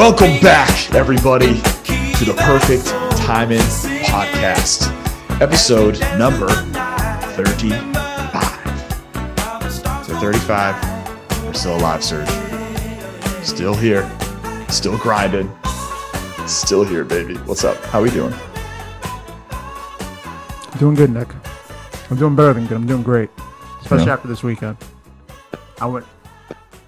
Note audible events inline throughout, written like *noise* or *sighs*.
Welcome back, everybody, to the Perfect Timing Podcast, episode number 35. So 35, we're still alive, Serge. Still here, still grinding, still here, baby. What's up? How we doing? Doing good, Nick. I'm doing better than good. I'm doing great, especially Yeah. after this weekend. I went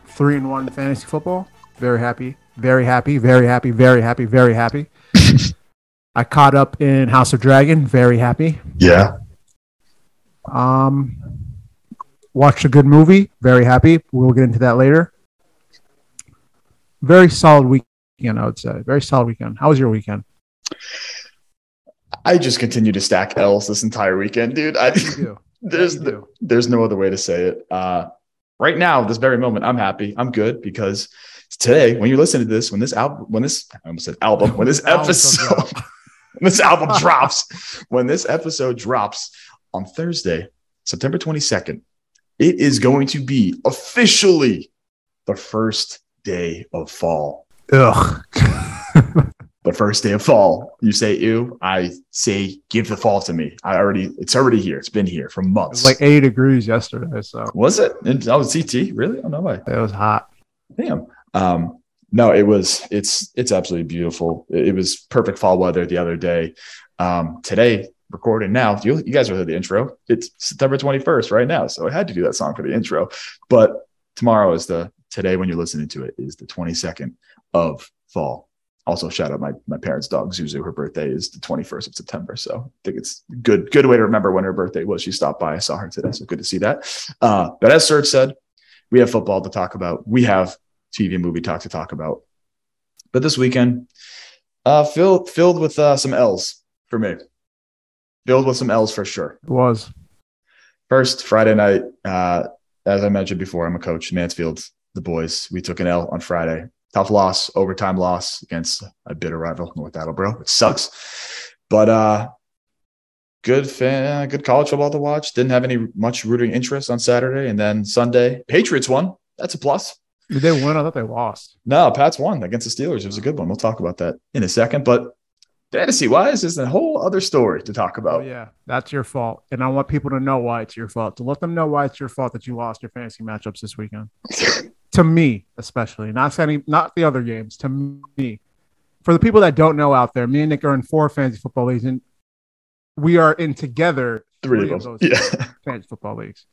three and one fantasy football. Very happy, very happy, very happy, very happy, very happy. *laughs* I caught up in House of Dragon. Very happy. Yeah. Um, watched a good movie. Very happy. We'll get into that later. Very solid weekend, I would say. Very solid weekend. How was your weekend? I just continue to stack L's this entire weekend, dude. I, *laughs* there's the, there's no other way to say it. Uh, right now, this very moment, I'm happy. I'm good because today, when you listen to this, when this album, when this I almost said album, when this *laughs* episode, *laughs* when this album *laughs* drops, when this episode drops on Thursday, September 22nd, it is going to be officially the first day of fall. Ugh. The first day of fall. You say ew. I say give the fall to me. I already, it's already here. It's been here for It months. was like 80 degrees yesterday, so was it? And I was CT. Really? Oh no way. it was hot. Damn. Um, no, it was. It's it's absolutely beautiful. It, it was perfect fall weather the other day. Um, today, recording now. You, you guys will hear the intro. It's September twenty first right now, so I had to do that song for the intro. But tomorrow is the today when you're listening to it is the twenty second of fall. Also, shout out my my parents' dog Zuzu. Her birthday is the twenty first of September, so I think it's good good way to remember when her birthday was. She stopped by. I saw her today, so good to see that. Uh, but as Serge said, we have football to talk about. We have TV movie talk to talk about. But this weekend, uh, filled filled with uh, some L's for me. Filled with some L's for sure. It was. First, Friday night, uh, as I mentioned before, I'm a coach, Mansfield, the boys. We took an L on Friday. Tough loss, overtime loss against a bitter rival, North Attleboro. It sucks. But uh, good fan, good college football to watch. Didn't have any much rooting interest on Saturday. And then Sunday, Patriots won. That's a plus. Did they win? I thought they lost. No, Pats won against the Steelers. It was a good one. We'll talk about that in a second. But fantasy wise is a whole other story to talk Oh about. yeah, that's your fault, and I want people to know why it's your fault. To let them know why it's your fault that you lost your fantasy matchups this weekend. *laughs* to me, especially, not any, not the other games. To me, for the people that don't know out there, me and Nick are in four fantasy football leagues, and we are in together Three, Three of those. *laughs* Yeah. fantasy football leagues.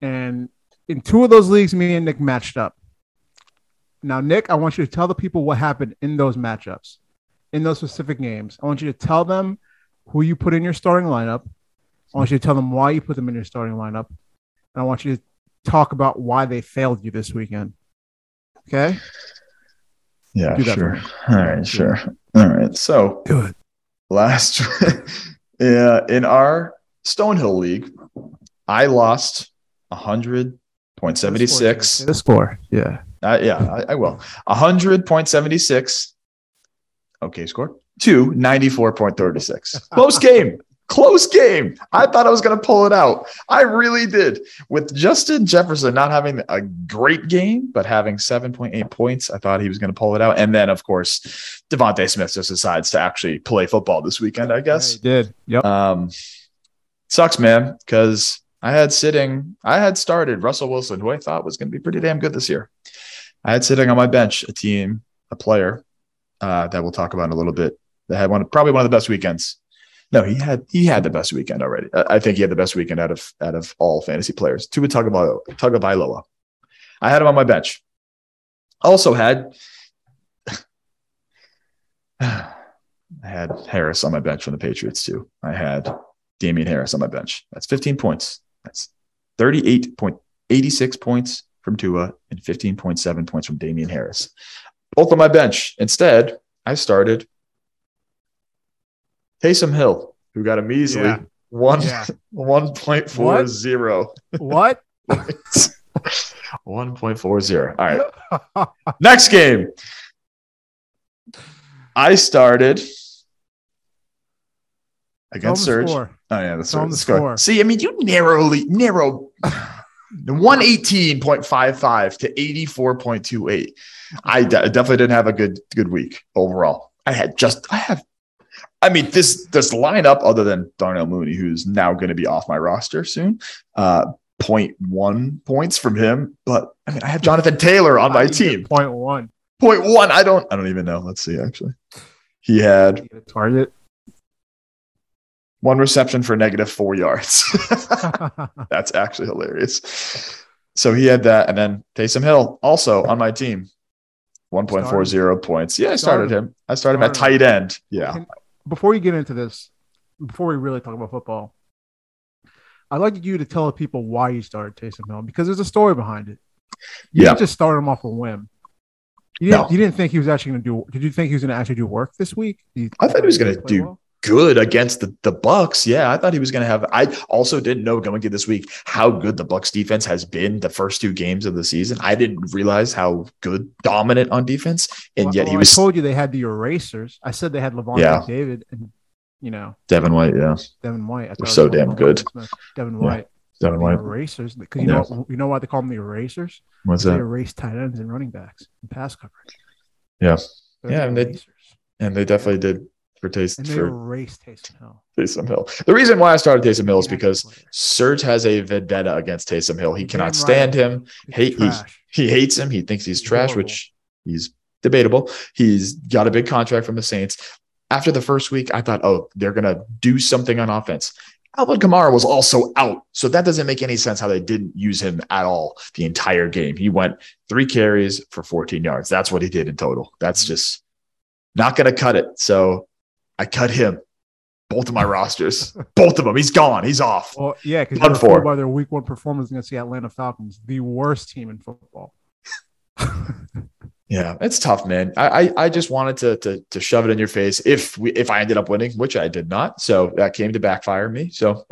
And in two of those leagues, me and Nick matched up. Now, Nick, I want you to tell the people what happened in those matchups, in those specific games. I want you to tell them who you put in your starting lineup. I want you to tell them why you put them in your starting lineup. And I want you to talk about why they failed you this weekend. Okay? Yeah, Do that for sure. All right, sure. All right. So it. last *laughs* yeah, in our Stonehill League, I lost hundred point seventy six. The score. Yeah. Uh, yeah, I, I will. hundred point seventy six. Okay, score to ninety four point thirty six. Close game. Close game. I thought I was going to pull it out. I really did. With Justin Jefferson not having a great game, but having 7.8 points, I thought he was going to pull it out. And then, of course, DeVonta Smith just decides to actually play football this weekend, I guess. Yeah, you did. Yep. Um, sucks, man, because I had sitting, I had started Russell Wilson, who I thought was going to be pretty damn good this year. I had sitting on my bench a team, a player uh, that we'll talk about in a little bit that had one, probably one of the best weekends. No, he had he had the best weekend already. I think he had the best weekend out of out of all fantasy players. Tua Tagovailoa. Tagovailoa. I had him on my bench. Also had *sighs* I had Harris on my bench from the Patriots too. I had Damien Harris on my bench. That's 15 points. That's 38.86 points from Tua and 15.7 points from Damien Harris. Both on my bench. Instead, I started Taysom Hill, who got a measly Yeah. one Yeah. *laughs* 1.40. What? *laughs* 1.40. All right. *laughs* Next game. I started against Serge. Oh yeah, that's right. them the Score. score. See, I mean, you narrowly narrow 118.55 to 84.28. I d- definitely didn't have a good good week overall. I had just I have I mean this this lineup other than Darnell Mooney who's now going to be off my roster soon. Uh 0.1 points from him, but I mean I have Jonathan Taylor on my team. Point one. Point one. I don't I don't even know. Let's see actually. He had target. One reception for negative four yards. *laughs* *laughs* That's actually hilarious. So he had that. And then Taysom Hill also on my team. 1.40 points. Yeah, I started, him. I started, him at tight end. Yeah. Before you get into this, before we really talk about football, I'd like you to tell people why you started Taysom Hill because there's a story behind it. You yeah. didn't just start him off a whim. You didn't, no. you didn't think he was actually going to do. Did you think he was going to actually do work this week? I thought he was going to do well? Good against the, the Bucs. Yeah, I thought he was going to have. I also didn't know going into this week how good the Bucs defense has been the first two games of the season. I didn't realize how good, dominant on defense, and well, yet well, he oh, was. I told you they had the erasers. I said they had Lavonte yeah. David and you know Devin White. Yeah, Devin White. They're so damn good. Devin White. Yeah. Devin White. Erasers, because you yeah. know you know why they call them the erasers. What's that? They erase tight ends and running backs and pass coverage. Yeah, yeah, and they and they definitely did for Taysom. And they for erased Taysom Hill. Taysom Hill. The reason why I started Taysom Hill is because Serge has a vendetta against Taysom Hill. He cannot stand him. Hate he, he hates him. He thinks he's, he's trash, horrible. which he's debatable. He's got a big contract from the Saints. After the first week, I thought, oh, they're gonna do something on offense. Alvin Kamara was also out. So that doesn't make any sense how they didn't use him at all the entire game. He went three carries for 14 yards. That's what he did in total. That's mm-hmm. just not going to cut it. So I cut him. Both of my rosters, both of them. He's gone. He's off. Well, yeah, because you're by their week one performance against the Atlanta Falcons, the worst team in football. yeah, it's tough, man. I, I, I just wanted to, to to shove it in your face if we if I ended up winning, which I did not. So that came to backfire me. So,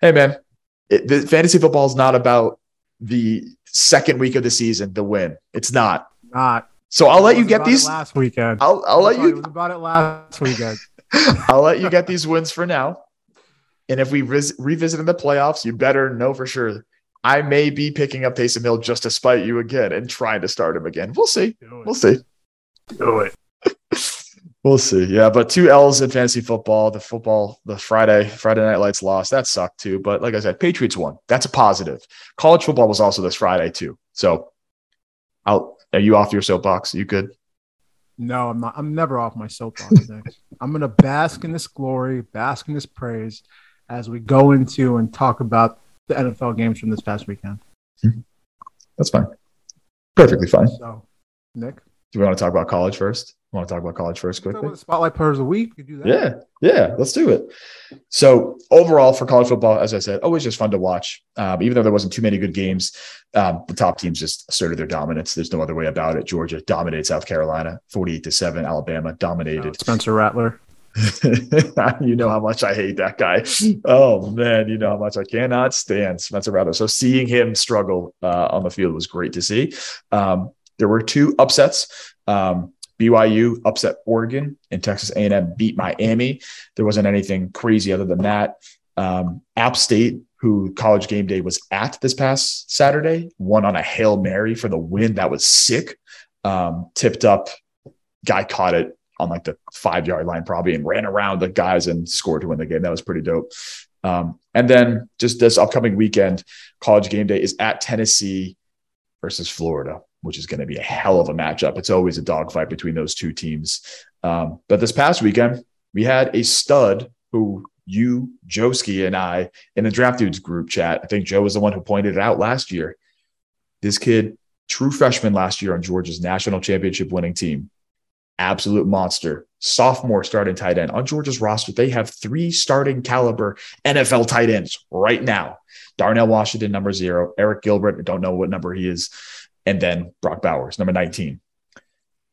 hey, man, it, the fantasy football is not about the second week of the season, the win. It's not. Not. So I'll let you get these last weekend. I'll I'll let you. It was about it last weekend. *laughs* I'll let you get these wins for now. And if we res- revisit in the playoffs, you better know for sure. I may be picking up Taysom Hill just to spite you again and trying to start him again. We'll see. We'll see. Do it. *laughs* we'll see. Yeah, but two L's in fantasy football. The football, the Friday Friday Night Lights lost. That sucked too. But like I said, Patriots won. That's a positive. College football was also this Friday too. So, I'll. Are you off your soapbox? You good? No, I'm not. I'm never off my soapbox. *laughs* I'm gonna bask in this glory, bask in this praise, as we go into and talk about the NFL games from this past weekend. Mm-hmm. That's fine. Perfectly fine. So, Nick, do we want to talk about college first? Want to talk about college first quickly? the spotlight players of the week. We do that. Yeah, yeah, let's do it. So overall for college football, as I said, always just fun to watch. Um, even though there wasn't too many good games, um, the top teams just asserted their dominance. There's no other way about it. Georgia dominated South Carolina, 48 to seven. Alabama dominated. Oh, Spencer Rattler. *laughs* you know how much I hate that guy. Oh man, you know how much I cannot stand Spencer Rattler. So seeing him struggle uh, on the field was great to see. Um, there were two upsets. Um, BYU upset Oregon and Texas A&M beat Miami. There wasn't anything crazy other than that. Um, App State, who College Game Day was at this past Saturday, won on a hail mary for the win. That was sick. Um, tipped up, guy caught it on like the five yard line probably and ran around the guys and scored to win the game. That was pretty dope. Um, and then just this upcoming weekend, College Game Day is at Tennessee versus Florida which is going to be a hell of a matchup. It's always a dogfight between those two teams. Um, but this past weekend, we had a stud who you, Joski, and I in the Draft Dudes group chat. I think Joe was the one who pointed it out last year. This kid, true freshman last year on Georgia's national championship winning team, absolute monster. Sophomore starting tight end on Georgia's roster. They have three starting caliber NFL tight ends right now. Darnell Washington, number zero. Arik Gilbert, I don't know what number he is and then Brock Bowers, number 19.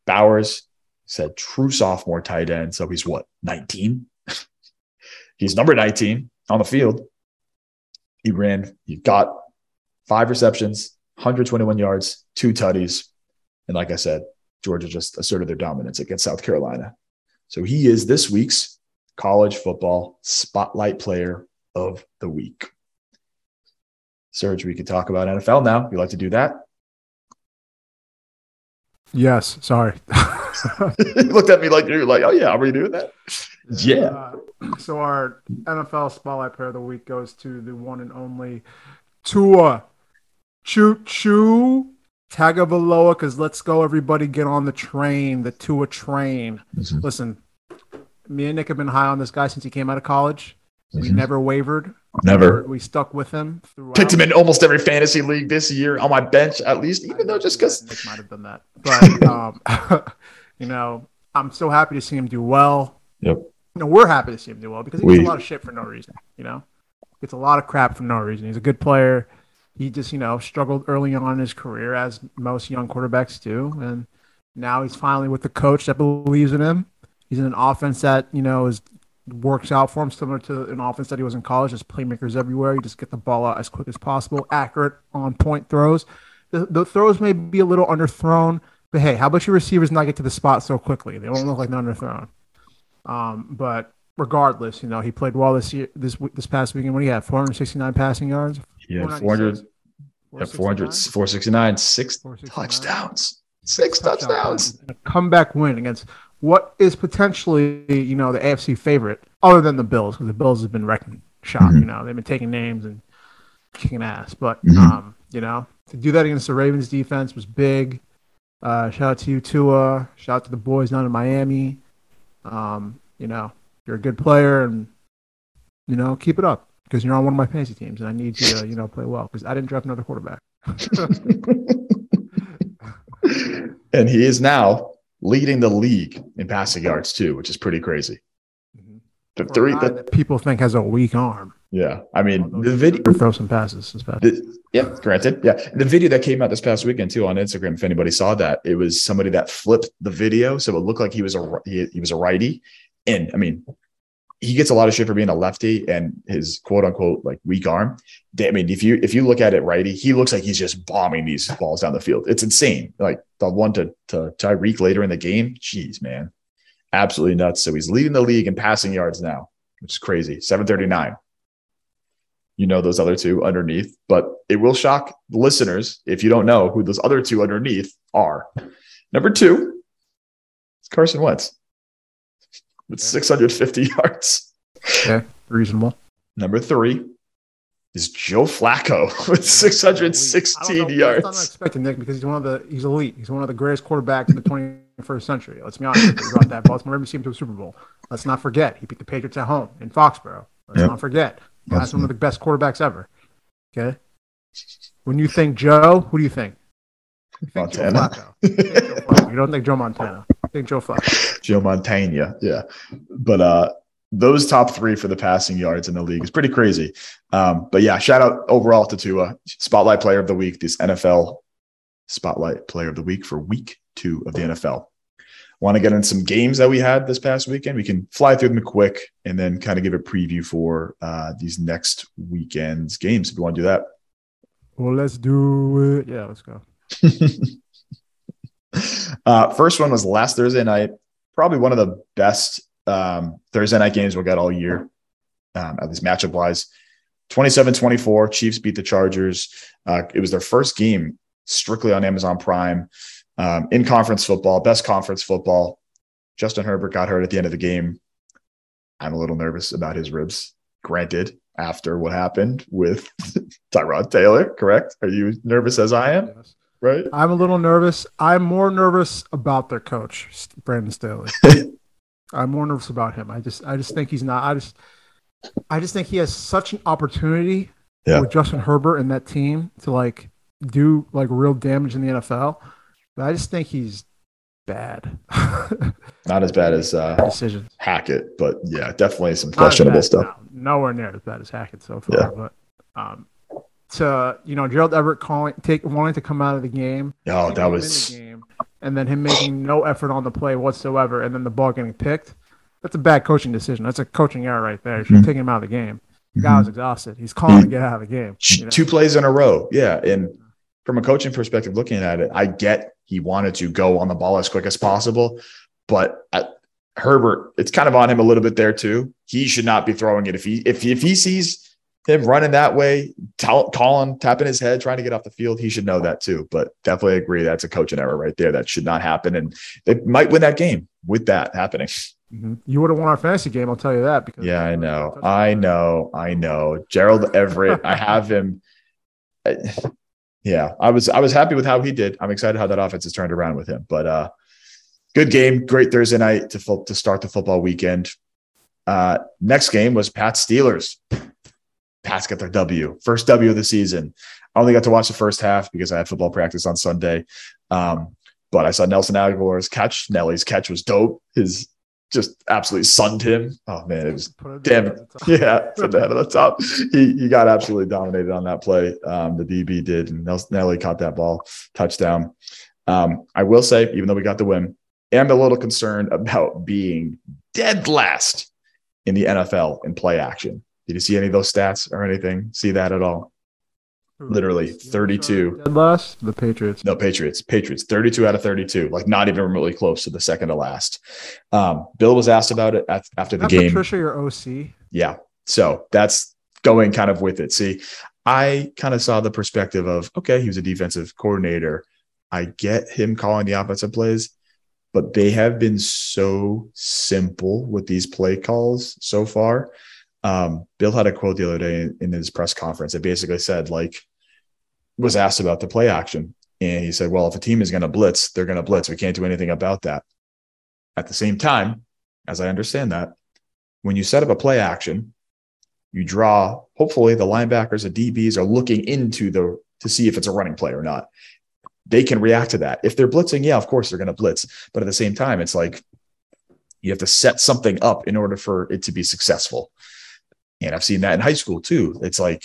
Bowers said true sophomore tight end. So he's what, 19? *laughs* he's number 19 on the field. He ran, he got five receptions, 121 yards, two tutties. And like I said, Georgia just asserted their dominance against South Carolina. So he is this week's college football spotlight player of the week. Serge, we could talk about NFL now. You like to do that? Yes. Sorry. *laughs* you looked at me like you're like, oh yeah, are we doing that? Yeah. Uh, so our NFL Spotlight Player of the Week goes to the one and only Tua Choo Choo Tagovailoa. Because let's go, everybody, get on the train, the Tua train. Mhm. Listen, me and Nick have been high on this guy since he came out of college. We Mhm. never wavered. Never. We stuck with him throughout. Picked him in almost every fantasy league this year on my bench, at least, even though just because. Nick might have done that, but um, *laughs* you know, I'm so happy to see him do well. Yep. You know, we're happy to see him do well because he We- gets a lot of shit for no reason. You know, gets a lot of crap for no reason. He's a good player. He just, you know, struggled early on in his career as most young quarterbacks do, and now he's finally with the coach that believes in him. He's in an offense that you know is works out for him, similar to an offense that he was in college. Just playmakers everywhere. You just get the ball out as quick as possible, accurate, on point throws. The, the throws may be a little underthrown, but hey, how about your receivers not get to the spot so quickly? They don't look like they're underthrown. Um, but regardless, you know he played well this year. This week- this past weekend, when he had 469 passing yards. Yeah, 400, 496, yeah, 400, 469, six 469. touchdowns. Six touchdowns. A comeback win against what is potentially, you know, the AFC favorite, other than the Bills, because the Bills have been wrecking shop. Mhm. You know, they've been taking names and kicking ass. But Mhm. um, you know, to do that against the Ravens defense was big. Uh, shout out to you, Tua. Shout out to the boys down in Miami. Um, you know, you're a good player, and you know, keep it up because you're on one of my fantasy teams, and I need you to, you know, play well because I didn't draft another quarterback. *laughs* *laughs* and he is now leading the league in passing yards too, which is pretty crazy. Mm-hmm. The For a three, the, that people think has a weak arm. yeah. I mean, the video, throw some passes this past. The, yeah, granted. Yeah. The video that came out this past weekend too on Instagram, if anybody saw that, it was somebody that flipped the video. So it looked like he was a he, he was a righty. And I mean, he gets a lot of shit for being a lefty and his quote unquote like weak arm. I mean, if you if you look at it righty, he looks like he's just bombing these balls down the field. It's insane. Like the one to to Tyreek later in the game. Jeez, man. Absolutely nuts. So he's leading the league in passing yards now, which is crazy. 739 you know those other two underneath, but it will shock the listeners if you don't know who those other two underneath are. Number two it's Carson Wentz with 650 yards. Yeah, reasonable. Number three is Joe Flacco *laughs* with I 616 don't know, That's expecting Nick, because he's one of the he's elite. He's one of the greatest quarterbacks in the 21st century. Let's be honest. He brought that Baltimore Ravens team to a Super Bowl. Let's not forget he beat the Patriots at home in Foxborough. Let's Yep. not forget that's one of the best quarterbacks ever. Okay. When you think Joe, who do you think? You think Montana. You think Joe Flacco. You don't think Joe Montana. Think Joe Flacco. Joe Montana. Yeah. But uh those top three for the passing yards in the league is pretty crazy. Um, but yeah, shout out overall to Tua, spotlight player of the week, this NFL spotlight player of the week for week two of the NFL. Want to get in some games that we had this past weekend? We can fly through them quick and then kind of give a preview for uh, these next weekend's games. If you want to do that, Well, let's do it. Yeah, let's go. *laughs* uh, first one was last Thursday night. Probably one of the best um, Thursday night games we'll get all year, um, at least matchup wise. 27 24, Chiefs beat the Chargers. Uh, it was their first game strictly on Amazon Prime um, in conference football, best conference football. Justin Herbert got hurt at the end of the game. I'm a little nervous about his ribs. Granted, after what happened with *laughs* Tyrod Taylor, correct? Are you nervous as I am? Yes. Right? I'm a little nervous. I'm more nervous about their coach, Brandon Staley. *laughs* I'm more nervous about him. I just, I just think he's not. I just, I just think he has such an opportunity Yeah. with Justin Herbert and that team to like do like real damage in the NFL. But I just think he's bad. *laughs* Not as bad as uh, decisions. Hackett, but yeah, definitely some questionable bad- stuff. no, nowhere near as bad as Hackett so far. Yeah. But um, to you know, Gerald Everett calling, take wanting to come out of the game. Oh, that was game, and then him making no effort on the play whatsoever, and then the ball getting picked. That's a bad coaching decision. That's a coaching error right there. You should have Mhm. taken him out of the game. The guy was exhausted. He's calling to get out of the game. you know? two plays in a row. Yeah. And from a coaching perspective, looking at it, I get he wanted to go on the ball as quick as possible, but at Herbert, it's kind of on him a little bit there too. He should not be throwing it if he if if he sees him running that way, tell, calling, tapping his head, trying to get off the field, he should know that too. But definitely agree that's a coaching error right there. That should not happen. And they might win that game with that happening. Mm-hmm. You would have won our fantasy game, I'll tell you that. Because yeah, I know. I know. I know. Gerald Everett, I *laughs* have him. yeah, I was I was happy with how he did. I'm excited how that offense has turned around with him. But uh good game, great Thursday night to to start the football weekend. Uh next game was Pat Steelers. Pats got their W, first W of the season. I only got to watch the first half because I had football practice on Sunday. Um, but I saw Nelson Agholor's catch. Nelly's catch was dope. His just absolutely sunned him. Oh man, it was damn it. *laughs* Yeah, put the head of the top. He he got absolutely dominated on that play. Um, the DB did, and Nelly caught that ball touchdown. Um, I will say, even though we got the win, I'm a little concerned about being dead last in the NFL in play action. Did you see any of those stats or anything? See that at all? Literally 32. Dead last? The Patriots. No, Patriots. Patriots. 32 out of 32. Like not even remotely close to the second to last. Um, Bill was asked about it at, after the game. Patricia, your OC. Yeah. So that's going kind of with it. See, I kind of saw the perspective of okay, he was a defensive coordinator. I get him calling the offensive plays, but they have been so simple with these play calls so far um, Bill had a quote the other day in, in his press conference that basically said, like, was asked about the play action. And he said, well, if a team is going to blitz, they're going to blitz. We can't do anything about that. At the same time, as I understand that, when you set up a play action, you draw, hopefully the linebackers the DBs are looking into the to see if it's a running play or not. They can react to that. If they're blitzing, yeah, of course they're going to blitz. But at the same time, it's like you have to set something up in order for it to be successful. And I've seen that in high school too. It's like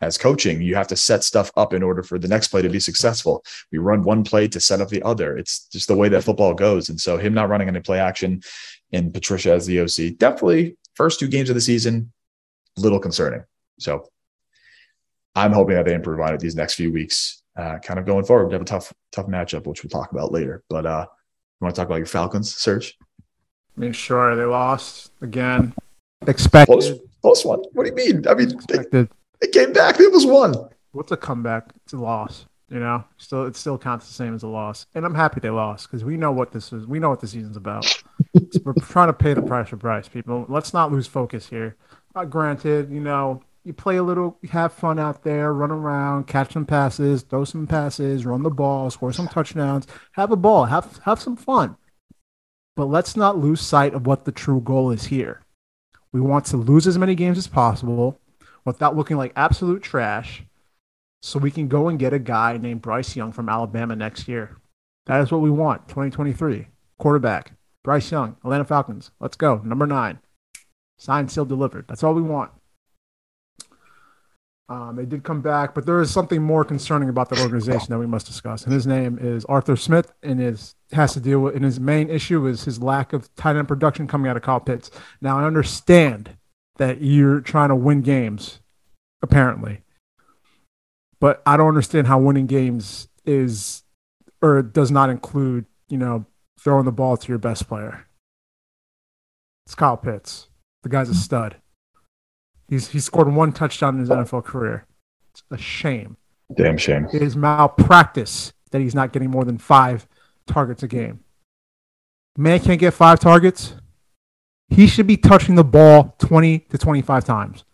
as coaching, you have to set stuff up in order for the next play to be successful. We run one play to set up the other. It's just the way that football goes. And so him not running any play action and Patricia as the OC, definitely first two games of the season, little concerning. So I'm hoping that they improve on it these next few weeks. Uh, kind of going forward, we have a tough, tough matchup, which we'll talk about later. But uh, you want to talk about your Falcons, Serge? I mean, sure, they lost again. Expected. Close, close one. What do you mean? I mean, they, they, came back. It was one. What's a comeback? It's a loss. You know, still it still counts the same as a loss, and I'm happy they lost because we know what this is. We know what the season's about. *laughs* we're trying to pay the price for price, people. Let's not lose focus here. Uh, granted, you know, you play a little, you have fun out there, run around, catch some passes, throw some passes, run the ball, score some touchdowns, have a ball, have have some fun. But let's not lose sight of what the true goal is here. We want to lose as many games as possible without looking like absolute trash so we can go and get a guy named Bryce Young from Alabama next year. That is what we want. 2023 quarterback, Bryce Young, Atlanta Falcons. Let's go. Number nine. Signed, sealed, delivered. That's all we want. Um, they did come back, but there is something more concerning about that organization that we must discuss. And his name is Arthur Smith, and his has to deal with. And his main issue is his lack of tight end production coming out of Kyle Pitts. Now I understand that you're trying to win games, apparently, but I don't understand how winning games is or does not include, you know, throwing the ball to your best player. It's Kyle Pitts. The guy's a stud. He's he scored one touchdown in his NFL career. It's a shame. Damn shame. It is malpractice that he's not getting more than five targets a game. Man can't get five targets. He should be touching the ball 20 to 25 times.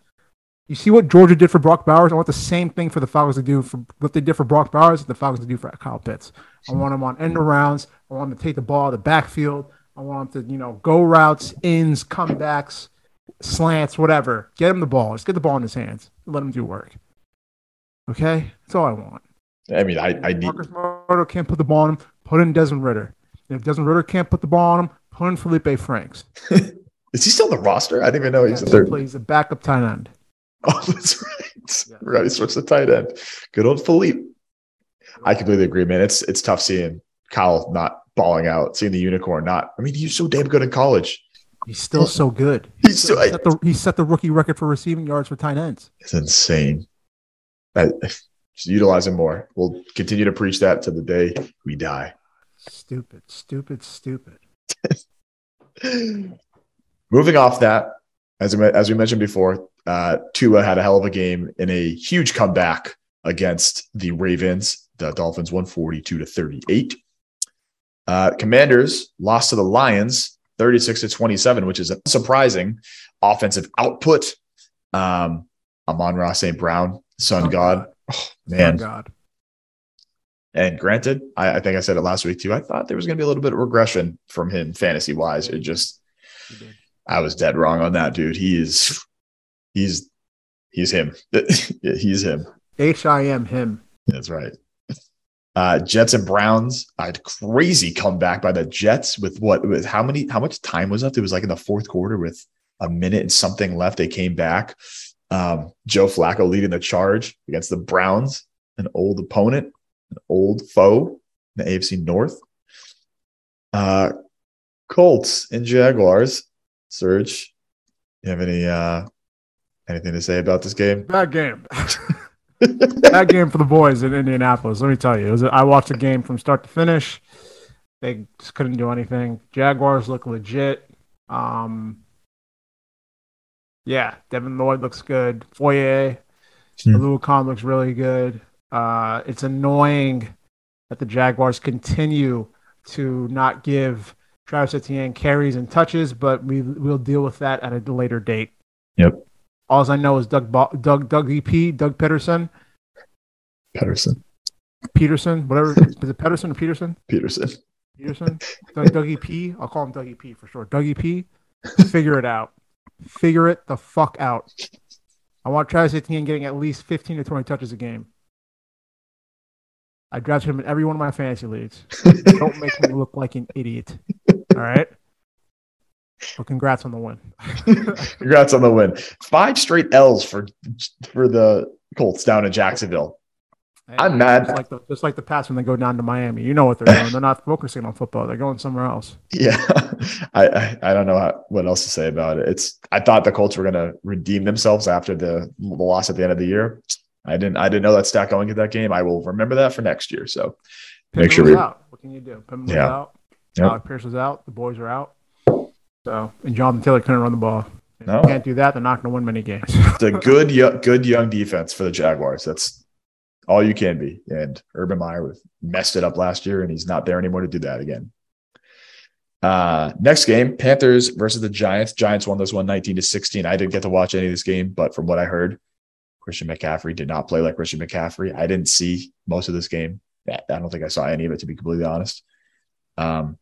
You see what Georgia did for Brock Bowers? I want the same thing for the Falcons to do for what they did for Brock Bowers, the Falcons to do for Kyle Pitts. I want him on end arounds. I want him to take the ball out of the backfield. I want him to, you know, go routes, ins, comebacks slants, whatever. Get him the ball. Just get the ball in his hands. Let him do work. Okay, that's all I want. I mean, I, I need. Marcus Mariota can't put the ball on him. Put in Desmond Ridder. And if Desmond Ridder can't put the ball on him, put in Felipe Franks. *laughs* Is he still the roster? I didn't even know he's yeah, the third. He's a backup tight end. *laughs* Oh, that's right. Yeah. *laughs* Right, he switched to tight end. Good old Felipe. I completely agree, man. It's it's tough seeing Kyle not balling out, seeing the unicorn not. I mean, he was so damn good in college. He's still so good. He's still, he, set the, he set the rookie record for receiving yards for tight ends. It's insane. I, just utilize him more. We'll continue to preach that to the day we die. Stupid, stupid, stupid. *laughs* Moving off that, as we, as we mentioned before, Uh, Tua had a hell of a game in a huge comeback against the Ravens. The Dolphins 142 to 38. Uh, Commanders lost to the Lions 36 to 27, which is a surprising offensive output. Um, Amon-Ra St. Brown, Sun oh, God. Oh, man. God. And granted, I, I, think I said it last week too. I thought there was going to be a little bit of regression from him fantasy wise. It just, I was dead wrong on that dude. He is, he's, he's him. *laughs* he's him. H I M him. That's right. Uh, Jets and Browns. Had crazy comeback by the Jets with what with how many how much time was left? It was like in the fourth quarter with a minute and something left. They came back. Um, Joe Flacco leading the charge against the Browns, an old opponent, an old foe in the AFC North. Uh, Colts and Jaguars. Serge, you have any uh, anything to say about this game? Bad game. *laughs* Bad game for the boys in Indianapolis. Let me tell you, was, I watched the game from start to finish. They just couldn't do anything. Jaguars look legit. Um, yeah, Devin Lloyd looks good. Foye, hmm. Oluokun looks really good. Uh, it's annoying that the Jaguars continue to not give Travis Etienne carries and touches, but we we'll deal with that at a later date. Yep. All I know is Doug Doug Doug EP Doug Peterson. Peterson. Peterson, whatever *laughs* is it Peterson or Peterson? Peterson. Peterson. Doug Dougie P. I'll call him Dougie P for sure. Dougie P. Figure it out. Figure it the fuck out. I want Travis Etienne getting at least 15 to 20 touches a game. I drafted him in every one of my fantasy leagues. *laughs* Don't make me look like an idiot. All right. Well, congrats on the win. *laughs* congrats on the win. Five straight L's for for the Colts down in Jacksonville. I'm mad. Just like, the, just like the past when they go down to Miami. You know what they're doing. They're not focusing on football. They're going somewhere else. Yeah. *laughs* I, I, I, don't know how, what else to say about it. It's I thought the Colts were going to redeem themselves after the, the loss at the end of the year. I didn't I didn't know that stat going into that game. I will remember that for next year. So Pittman make sure we out. What can you do? Pittman yeah. out. Yep. Alec Pierce was out. The boys are out. So and Jonathan Taylor couldn't run the ball. If no. can't do that, they're not going to win many games. *laughs* it's a good, good young defense for the Jaguars. That's all you can be. And Urban Meyer messed it up last year, and he's not there anymore to do that again. Uh, next game, Panthers versus the Giants. Giants won this one 19 to 16. I didn't get to watch any of this game, but from what I heard, Christian McCaffrey did not play like Christian McCaffrey. I didn't see most of this game. I don't think I saw any of it, to be completely honest. Um,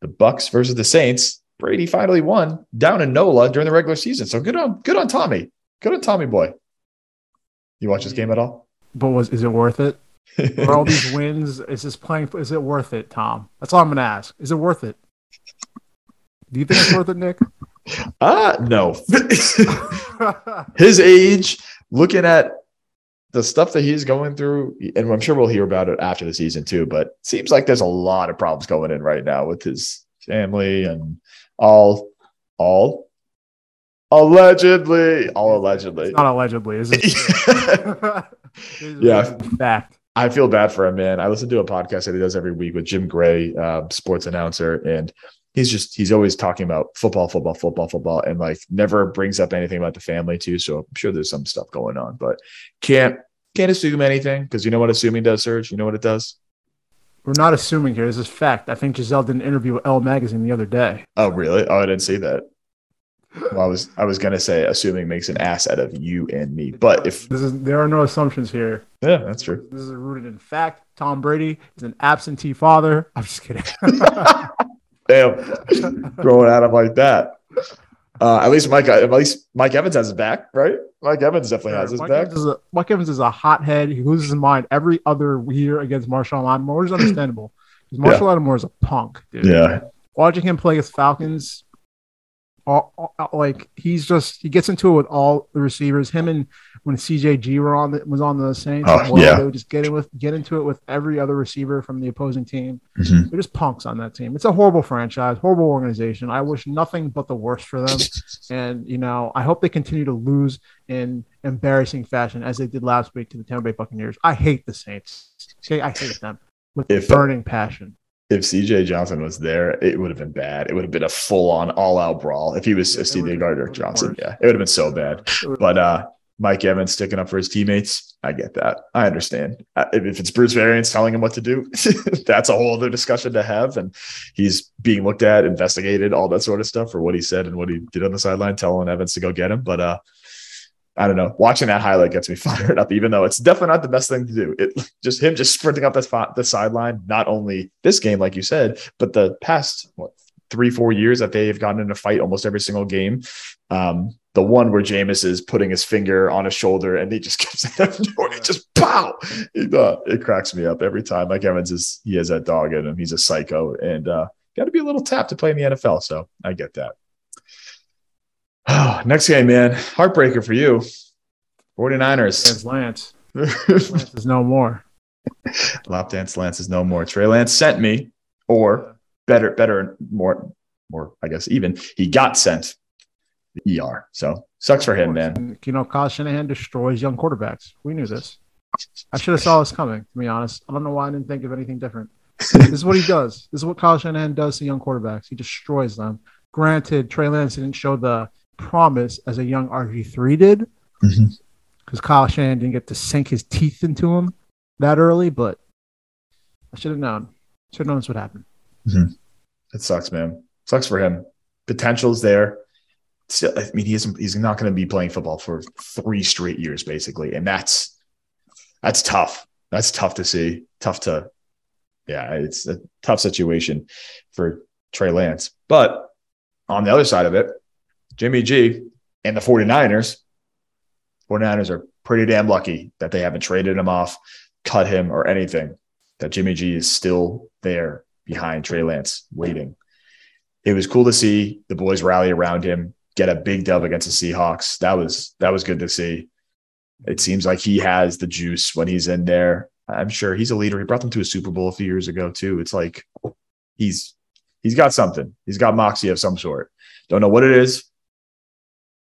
the Bucs versus the Saints. Brady finally won down in NOLA during the regular season. So good on good on Tommy. Good on Tommy boy. You watch this game at all? But was is it worth it? For all these *laughs* wins, is this playing? Is it worth it, Tom? That's all I'm gonna ask. Is it worth it? Do you think it's worth it, Nick? Uh no. *laughs* His age, looking at the stuff that he's going through, and I'm sure we'll hear about it after the season too. But seems like there's a lot of problems going in right now with his family and all, all Allegedly, all allegedly. It's not allegedly, is it? yeah, fact. I feel bad for him, man. I listen to a podcast that he does every week with Jim Gray, uh, sports announcer, and he's just he's always talking about football, football, football, football, and like never brings up anything about the family too. So I'm sure there's some stuff going on, but can't can't assume anything because you know what assuming does, Serge. You know what it does. We're not assuming here. This is fact. I think Gisele did an interview with Elle magazine the other day. Oh, really? Oh, I didn't see that. Well, I was I was gonna say assuming makes an ass out of you and me, but if this is there are no assumptions here. Yeah, that's true. This is rooted in fact. Tom Brady is an absentee father. I'm just kidding. *laughs* Damn, *laughs* throwing at him like that. Uh, at least Mike, at least Mike Evans has his back, right? Mike Evans definitely has his Mike back. Evans a, Mike Evans is a hothead. He loses his mind every other year against Marshon Lattimore, which is understandable. *clears throat* Because Marshon yeah. Lattimore is a punk, dude. Yeah. Watching him play against Falcons, all, all, like he's just he gets into it with all the receivers. Him and when CJG were on the, was on the Saints, oh, well, yeah. they would just get in with get into it with every other receiver from the opposing team. Mm-hmm. They're just punks on that team. It's a horrible franchise, horrible organization. I wish nothing but the worst for them. *laughs* and you know, I hope they continue to lose in embarrassing fashion as they did last week to the Tampa Bay Buccaneers. I hate the Saints. Okay, I hate them with if, burning passion. if CJ Johnson was there, it would have been bad. It would have been a full on all out brawl if he was It CJ Gardner Johnson. Yeah, it would have been so bad. But uh, Mike Evans sticking up for his teammates, I get that. I understand. Uh, If it's Bruce Arians telling him what to do, *laughs* that's a whole other discussion to have. And he's being looked at, investigated, all that sort of stuff for what he said and what he did on the sideline, telling Evans to go get him. But uh, I don't know. Watching that highlight gets me *laughs* fired up, even though it's definitely not the best thing to do. It just him just sprinting up the the sideline. Not only this game, like you said, but the past what three four years that they've gotten in a fight almost every single game. Um, the one where Jameis is putting his finger on his shoulder and he just gives it it just pow. It, uh, it cracks me up every time. Mike Evans is he has that dog in him. He's a psycho and uh, got to be a little tapped to play in the NFL. So I get that. Oh, *sighs* Next game, man. Heartbreaker for you. 49ers. Lance. *laughs* Lance is no more. Lap dance Lance is no more. Trey Lance sent me, or better, better, more, more, I guess, even he got sent the ER. So sucks for him, man. You know, Kyle Shanahan destroys young quarterbacks. We knew this. I should have saw this coming, to be honest. I don't know why I didn't think of anything different. this is what he does. This is what Kyle Shanahan does to young quarterbacks. He destroys them. Granted, Trey Lance didn't show the promise as a young RG3 did because Kyle Shanahan didn't get to sink his teeth into him that early, but I should have known. Should have known this would happen. Mm-hmm. It sucks, man. Sucks for him. Potential's there. Still, I mean, he isn't, he's not going to be playing football for three straight years, basically, and that's that's tough. That's tough to see. Tough to, yeah, it's a tough situation for Trey Lance. But on the other side of it, Jimmy G and the 49ers, 49ers are pretty damn lucky that they haven't traded him off, cut him, or anything. That Jimmy G is still there behind Trey Lance waiting. It was cool to see the boys rally around him, get a big dub against the Seahawks. That was that was good to see. It seems like he has the juice when he's in there. I'm sure he's a leader. He brought them to a Super Bowl a few years ago too. It's like he's he's got something. He's got moxie of some sort. Don't know what it is.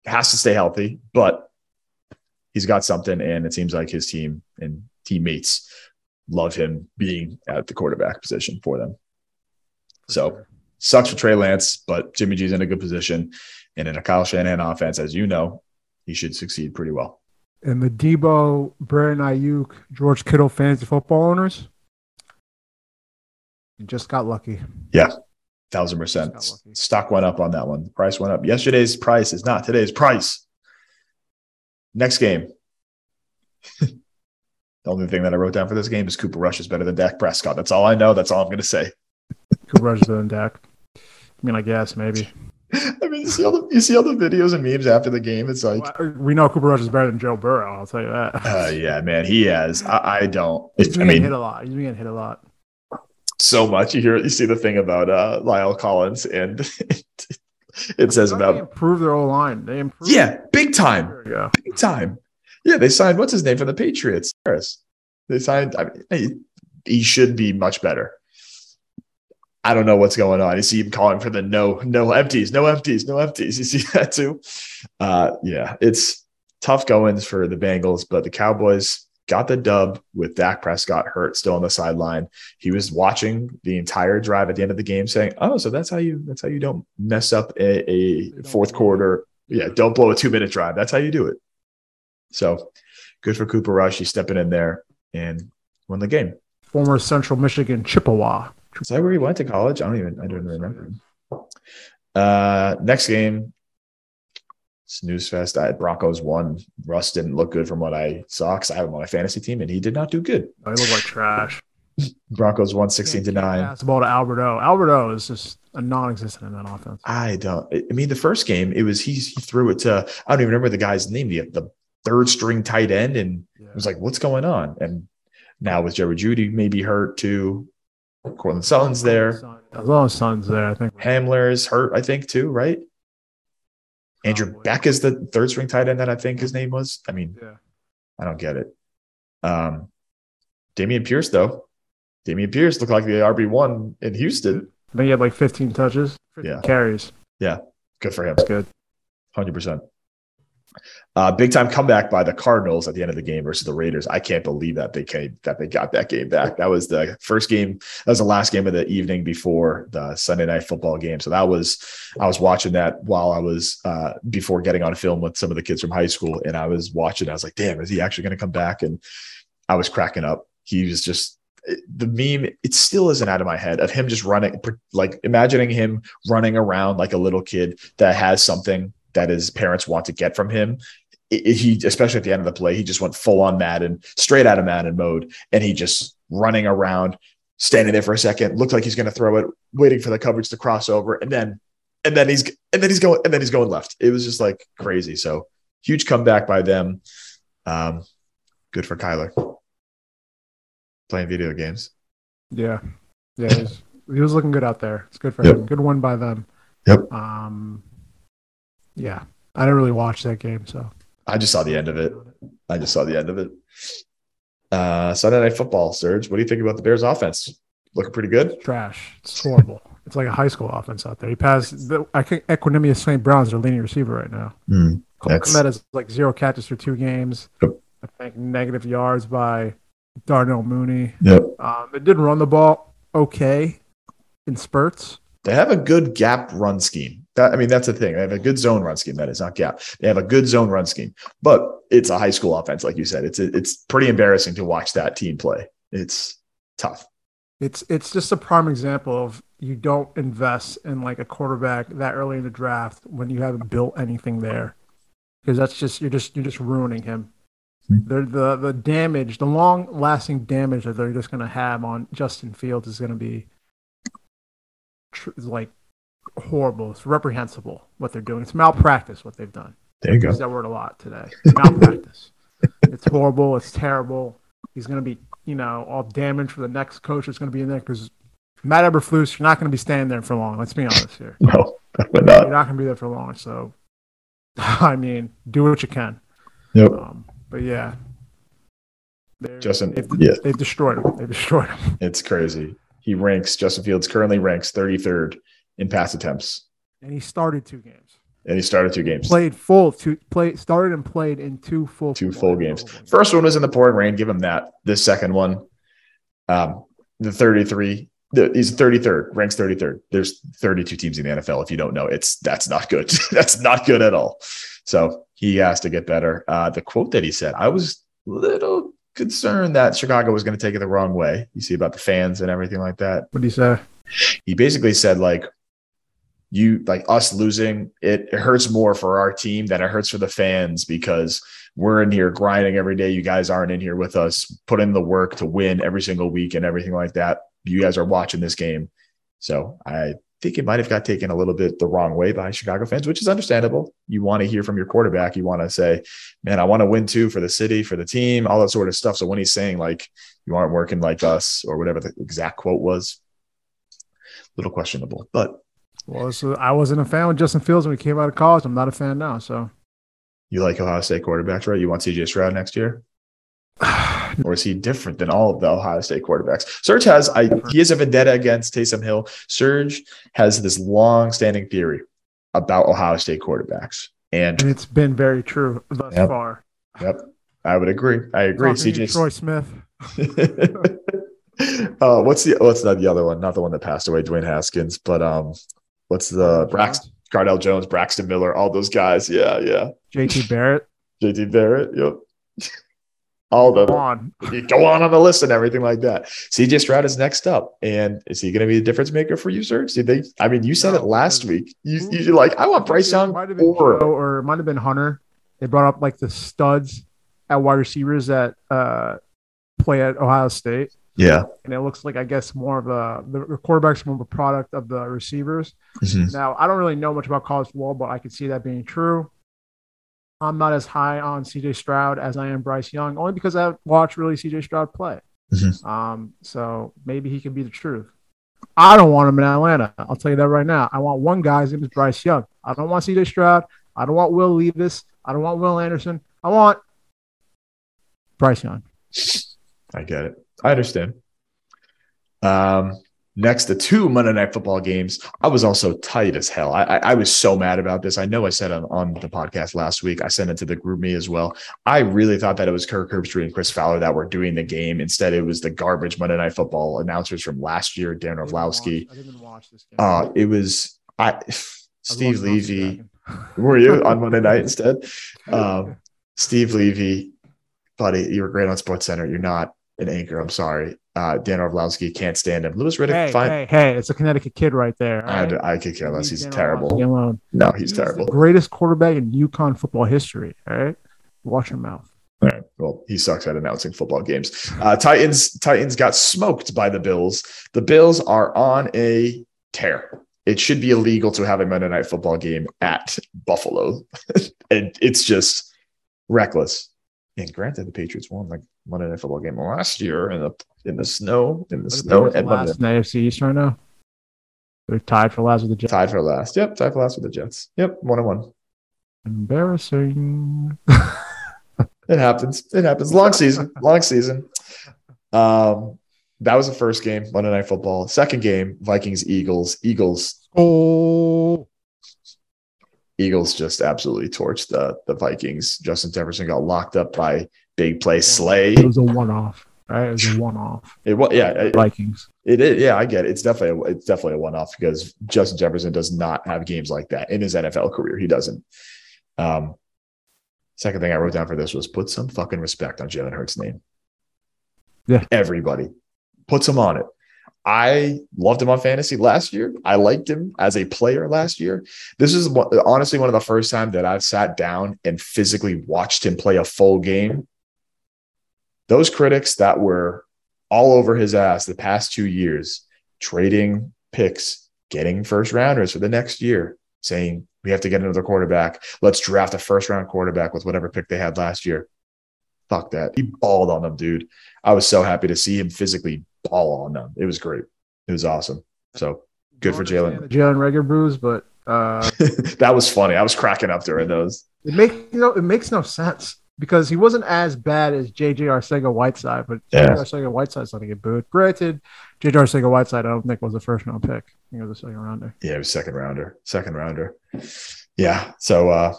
Has to stay healthy, but he's got something, and it seems like his team and teammates love him being at the quarterback position for them. So sucks for Trey Lance, but Jimmy G's in a good position. And in a Kyle Shanahan offense, as you know, he should succeed pretty well. and the Debo, Brandon Aiyuk, George Kittle fantasy football owners, you just got lucky. Yeah, Thousand percent. Just got lucky. Stock went up on that one. Price went up. Yesterday's price is not today's price. Next game. *laughs* the only thing that I wrote down for this game is Cooper Rush is better than Dak Prescott. That's all I know. That's all I'm going to say. Better than Dak. I mean, I guess maybe. I mean, you see all the you see all the videos and memes after the game. It's like, we know Cooper Rush is better than Joe Burrow. I'll tell you that. uh, yeah, man, he has. I, I don't. He's I been getting mean, hit a lot. He's been getting hit a lot. so much. You hear, you see the thing about uh, La'el Collins, and *laughs* it says They about improved their O line. They improved. yeah, big time, There you go. big time. Yeah, they signed what's his name for the Patriots. Harris. They signed. I mean, he, he should be much better. I don't know what's going on. You see him calling for the no, no empties, no empties, no empties. *laughs* You see that too? Uh, yeah, it's tough goings for the Bengals, but the Cowboys got the dub with Dak Prescott hurt still on the sideline. He was watching the entire drive at the end of the game, saying, "Oh, so that's how you that's how you don't mess up a, a fourth quarter. Yeah, don't blow a two minute drive. That's how you do it." So good for Cooper Rush. He's stepping in there and won the game. Former Central Michigan Chippewa. Is that where he went to college? I don't even I don't remember. Uh, next game, snooze fest. I Broncos won. Russ didn't look good from what I saw because I have him on my fantasy team and he did not do good. They look like trash. *laughs* Broncos won sixteen to nine. The ball to Alberto. Alberto is just a non-existent in that offense. I don't. I mean, the first game it was he he threw it to I don't even remember the guy's name. The the third string tight end and Yeah. it was like, what's going on? And now with Jerry Jeudy maybe hurt too. Courtland Sutton's there. As Sons there, I think. Hamler is hurt, I think, too, right? Andrew Probably. Beck is the third string tight end that I think his name was. I mean, Yeah. I don't get it. Um, Dameon Pierce, though. Dameon Pierce looked like the RB1 in Houston. I think he had like 15 touches, 15 Yeah. carries. Yeah. Good for him. That's good. 100%. Uh, big time comeback by the Cardinals at the end of the game versus the Raiders. I can't believe that they came that they got that game back. That was the first game. That was the last game of the evening before the Sunday night football game. So that was I was watching that while I was uh, before getting on film with some of the kids from high school, and I was watching. I was like, "Damn, is he actually going to come back?" And I was cracking up. He was just the meme it still isn't out of my head of him just running like imagining him running around like a little kid that has something that his parents want to get from him it, he especially at the end of the play he just went full on Madden straight out of Madden mode and he just running around standing there for a second looked like he's going to throw it waiting for the coverage to cross over and then and then he's and then he's going and then he's going left it was just like crazy so huge comeback by them um good for Kyler playing video games Yeah, yeah, he was, he was looking good out there. It's good for Yep. him. Good one by them. Yep. Um, yeah, I didn't really watch that game, so I just saw the end of it I just saw the end of it. Uh, Sunday Night Football, Serge. What do you think about the Bears' offense? Looking pretty good. trash. It's horrible. It's like a high school offense out there. He passed. The, I think Equanimeous St. Brown's their leading receiver right now. Cole That's- like zero catches for two games. Yep. I think negative yards by Darnell Mooney. Yep. Um, it did run the ball okay in spurts. They have a good gap run scheme. That, I mean, that's the thing. They have a good zone run scheme. That is not gap. They have a good zone run scheme, but it's a high school offense, like you said. It's it's pretty embarrassing to watch that team play. It's tough. It's it's just a prime example of you don't invest in like a quarterback that early in the draft when you haven't built anything there, because that's just you're just you're just ruining him. Hmm. They're, the the damage, the long lasting damage that they're just going to have on Justin Fields is going to be tr- like horrible. It's reprehensible what they're doing. It's malpractice what they've done. There you go. Use that word a lot today. Malpractice. *laughs* it's horrible. It's terrible. He's going to be, you know, all damaged for the next coach that's going to be in there because Matt Eberflus, you're not going to be standing there for long. Let's be honest here. No, but You're not. not going to be there for long. So, *laughs* I mean, do what you can. Yep. Um, but yeah, They're- Justin, they've, yeah. they've destroyed him. They've destroyed him. It's crazy. He ranks. Justin Fields currently ranks 33rd in pass attempts, And he started two games. and he started two games. Played full two play started and played in two full two full games. games. First one was in the pouring rain. Give him that. This second one, um, the 33. He's 33rd, ranks 33rd. There's 32 teams in the NFL. If you don't know, it's that's not good. *laughs* that's not good at all. So he has to get better. Uh, the quote that he said, I was a little concerned that Chicago was going to take it the wrong way. You see about the fans and everything like that What do you say? he basically said like you like us losing it, it hurts more for our team than it hurts for the fans because we're in here grinding every day. You guys aren't in here with us putting the work to win every single week and everything like that. You guys are watching this game. So i think it might have got taken a little bit the wrong way by chicago fans which is understandable. You want to hear from your quarterback. You want to say man i want to win too for the city for the team all that sort of stuff. So when he's saying like you aren't working like us or whatever the exact quote was little questionable. But Well, so I wasn't a fan with Justin Fields when he came out of college. I'm not a fan now. So you like Ohio State quarterbacks, right? You want CJ Stroud next year? *sighs* Or is he different than all of the Ohio State quarterbacks? Serge has I he has a vendetta against Taysom Hill. Serge has this long-standing theory about Ohio State quarterbacks. And and it's been very true thus Yep. far. yep, I would agree. I agree. CJ Troy Smith. *laughs* uh, what's the what's not the other one? Not the one that passed away, Dwayne Haskins, but um, what's the Braxton, Cardale Jones, Braxton Miller, all those guys? Yeah, yeah. JT Barrett. *laughs* JT Barrett, yep. *laughs* All the Come them. on. You go on on the list and everything like that. CJ Stroud is next up, and is he going to be the difference maker for you, sir? Did they? I mean, you said No, it last because- week. You, you're like, I want Bryce Young Might have been or Joe or it might have been Hunter. They brought up like the studs at wide receivers that uh, play at Ohio State. Yeah. And it looks like I guess more of a the the quarterback's more of a product of the receivers. Mhm. Now I don't really know much about college football, but I can see that being true. I'm not as high on CJ Stroud as I am Bryce Young, only because I watched really CJ Stroud play. Mhm. Um, so maybe he can be the truth. I don't want him in Atlanta. I'll tell you that right now. I want one guy. His name is Bryce Young. I don't want CJ Stroud. I don't want Will Levis. I don't want Will Anderson. I want Bryce Young. I get it. I understand. Um, next to two Monday Night Football games. I was also tight as hell. I, I, I, was so mad about this. I know I said on, on the podcast last week. I sent it to the GroupMe as well. I really thought that it was Kirk Herbstreit and Chris Fowler that were doing the game. Instead, it was the garbage Monday Night Football announcers from last year, Dan Orlovsky. I didn't watch this game. Uh, it was I Steve Levy. *laughs* Were you on Monday *laughs* night instead? Um, Steve Levy, buddy, you were great on Sports Center. You're not an anchor. I'm sorry. Uh, Dan Orlovsky can't stand him. Louis Riddick, hey, fine. Hey, hey, it's a Connecticut kid right there. Right? I, I could care less. He's Dan terrible. No, he's, he's terrible. greatest quarterback in UConn football history. All right, watch your mouth. All right. Well, he sucks at announcing football games. Uh, Titans, Titans got smoked by the Bills. The Bills are on a tear. It should be illegal to have a Monday night football game at Buffalo. *laughs* and it's just reckless. And granted, the Patriots won like Monday Night Football game last year in the in the snow in the snow and last in the AFC East right now. They're tied for last with the Jets. Tied for last. Yep, tied for last with the Jets. Yep, one and one. Embarrassing. *laughs* it happens. It happens. Long season. Long season. Um, that was the first game, Monday Night Football. Second game, Vikings Eagles. Eagles. Oh. Eagles just absolutely torched the the Vikings. Justin Jefferson got locked up by big play Slay. It was a one off. Right, it was a *laughs* one off. It was yeah, it, Vikings. It is yeah, I get it. It's definitely a, it's definitely a one off because Justin Jefferson does not have games like that in his NFL career. He doesn't. Um, second thing I wrote down for this was put some fucking respect on Jalen Hurts' name. Yeah, everybody put some on it. I loved him on fantasy last year. I liked him as a player last year. This is honestly one of the first time that I've sat down and physically watched him play a full game. Those critics that were all over his ass the past two years, trading picks, getting first rounders for the next year, saying we have to get another quarterback. Let's draft a first round quarterback with whatever pick they had last year. Fuck that. He balled on them, dude. I was so happy to see him physically ball on them. It was great. It was awesome. So good for Jalen. Jalen Reagor bruise, but uh, *laughs* that was funny. I was cracking up during those. It makes you know it makes no sense because he wasn't as bad as JJ Arcega Whiteside, but yeah. JJ Arcega Whiteside's going to get booed. Granted, JJ Arcega Whiteside I don't think was a first round pick. I think it was a second rounder. Yeah, it was second rounder. Second rounder. Yeah. So uh